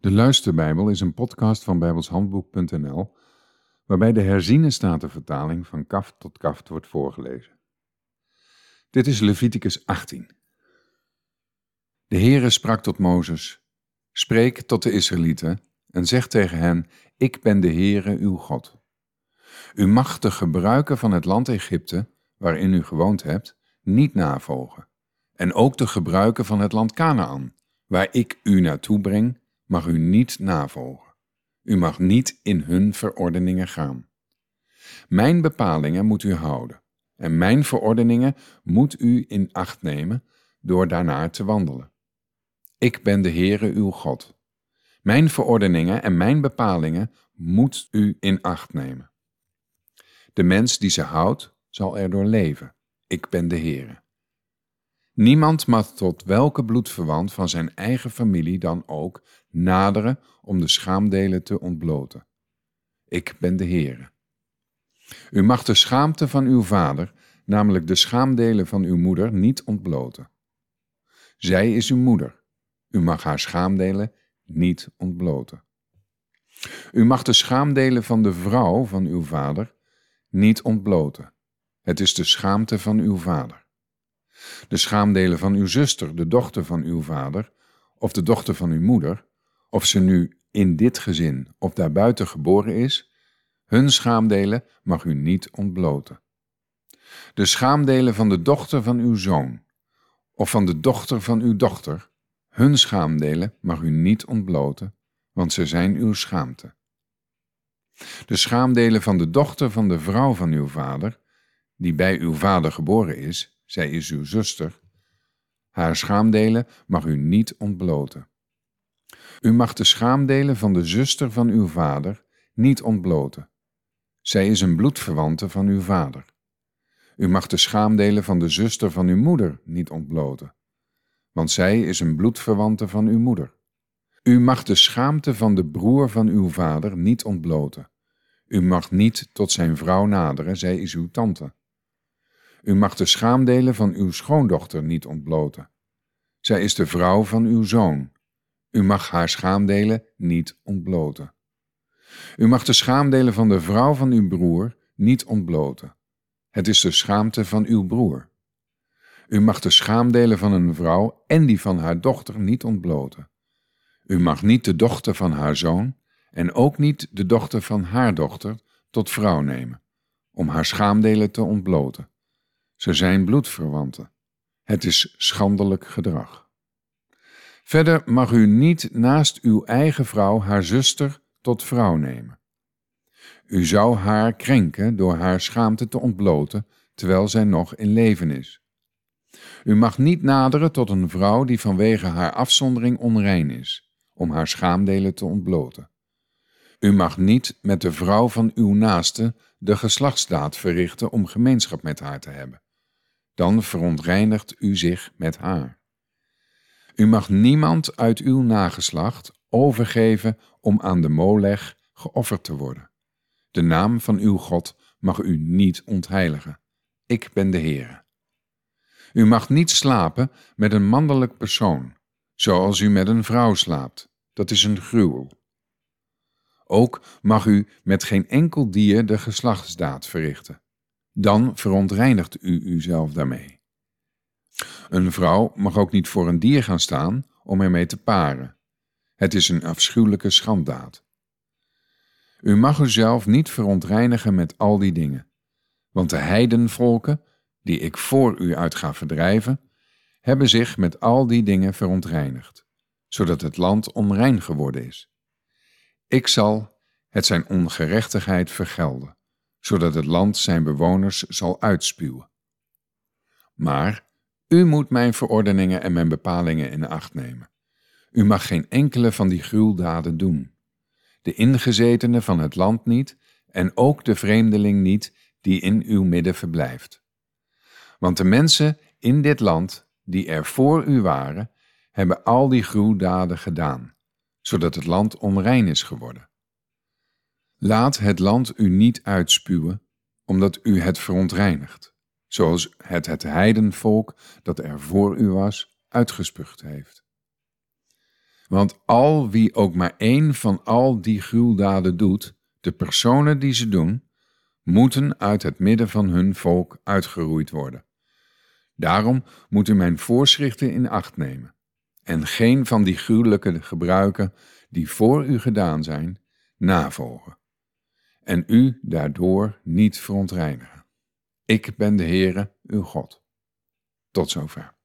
De Luisterbijbel is een podcast van bijbelshandboek.nl waarbij de herziene statenvertaling van kaft tot kaft wordt voorgelezen. Dit is Leviticus 18. De Heere sprak tot Mozes, spreek tot de Israëlieten en zeg tegen hen, ik ben de Heere uw God. U mag de gebruiken van het land Egypte, waarin u gewoond hebt, niet navolgen, en ook de gebruiken van het land Canaan, waar ik u naartoe breng, mag u niet navolgen. U mag niet in hun verordeningen gaan. Mijn bepalingen moet u houden, en mijn verordeningen moet u in acht nemen door daarnaar te wandelen. Ik ben de Heere uw God. Mijn verordeningen en mijn bepalingen moet u in acht nemen. De mens die ze houdt, zal erdoor leven. Ik ben de Heere. Niemand mag tot welke bloedverwant van zijn eigen familie dan ook naderen om de schaamdelen te ontbloten. Ik ben de Heere. U mag de schaamte van uw vader, namelijk de schaamdelen van uw moeder, niet ontbloten. Zij is uw moeder. U mag haar schaamdelen niet ontbloten. U mag de schaamdelen van de vrouw van uw vader niet ontbloten. Het is de schaamte van uw vader. De schaamdelen van uw zuster, de dochter van uw vader, of de dochter van uw moeder, of ze nu in dit gezin of daarbuiten geboren is, hun schaamdelen mag u niet ontbloten. De schaamdelen van de dochter van uw zoon, of van de dochter van uw dochter, hun schaamdelen mag u niet ontbloten, want ze zijn uw schaamte. De schaamdelen van de dochter van de vrouw van uw vader, die bij uw vader geboren is, zij is uw zuster, haar schaamdelen mag u niet ontbloten. U mag de schaamdelen van de zuster van uw vader niet ontbloten. Zij is een bloedverwante van uw vader. U mag de schaamdelen van de zuster van uw moeder niet ontbloten, want zij is een bloedverwante van uw moeder. U mag de schaamte van de broer van uw vader niet ontbloten. U mag niet tot zijn vrouw naderen, zij is uw tante. U mag de schaamdelen van uw schoondochter niet ontbloten. Zij is de vrouw van uw zoon. U mag haar schaamdelen niet ontbloten. U mag de schaamdelen van de vrouw van uw broer niet ontbloten. Het is de schaamte van uw broer. U mag de schaamdelen van een vrouw en die van haar dochter niet ontbloten. U mag niet de dochter van haar zoon en ook niet de dochter van haar dochter tot vrouw nemen, om haar schaamdelen te ontbloten. Ze zijn bloedverwanten. Het is schandelijk gedrag. Verder mag u niet naast uw eigen vrouw haar zuster tot vrouw nemen. U zou haar krenken door haar schaamte te ontbloten terwijl zij nog in leven is. U mag niet naderen tot een vrouw die vanwege haar afzondering onrein is, om haar schaamdelen te ontbloten. U mag niet met de vrouw van uw naaste de geslachtsdaad verrichten om gemeenschap met haar te hebben. Dan verontreinigt u zich met haar. U mag niemand uit uw nageslacht overgeven om aan de molech geofferd te worden. De naam van uw God mag u niet ontheiligen. Ik ben de Heere. U mag niet slapen met een mannelijk persoon, zoals u met een vrouw slaapt. Dat is een gruwel. Ook mag u met geen enkel dier de geslachtsdaad verrichten. Dan verontreinigt u uzelf daarmee. Een vrouw mag ook niet voor een dier gaan staan om ermee te paren. Het is een afschuwelijke schanddaad. U mag uzelf niet verontreinigen met al die dingen, want de heidenvolken, die ik voor u uit ga verdrijven, hebben zich met al die dingen verontreinigd, zodat het land onrein geworden is. Ik zal het zijn ongerechtigheid vergelden, zodat het land zijn bewoners zal uitspuwen. Maar u moet mijn verordeningen en mijn bepalingen in acht nemen. U mag geen enkele van die gruweldaden doen. De ingezetene van het land niet en ook de vreemdeling niet die in uw midden verblijft. Want de mensen in dit land die er voor u waren, hebben al die gruwdaden gedaan, zodat het land onrein is geworden. Laat het land u niet uitspuwen, omdat u het verontreinigt zoals het het heidenvolk dat er voor u was uitgespuugd heeft. Want al wie ook maar één van al die gruweldaden doet, de personen die ze doen, moeten uit het midden van hun volk uitgeroeid worden. Daarom moet u mijn voorschriften in acht nemen en geen van die gruwelijke gebruiken die voor u gedaan zijn, navolgen. En u daardoor niet verontreinigen. Ik ben de Heere, uw God. Tot zover.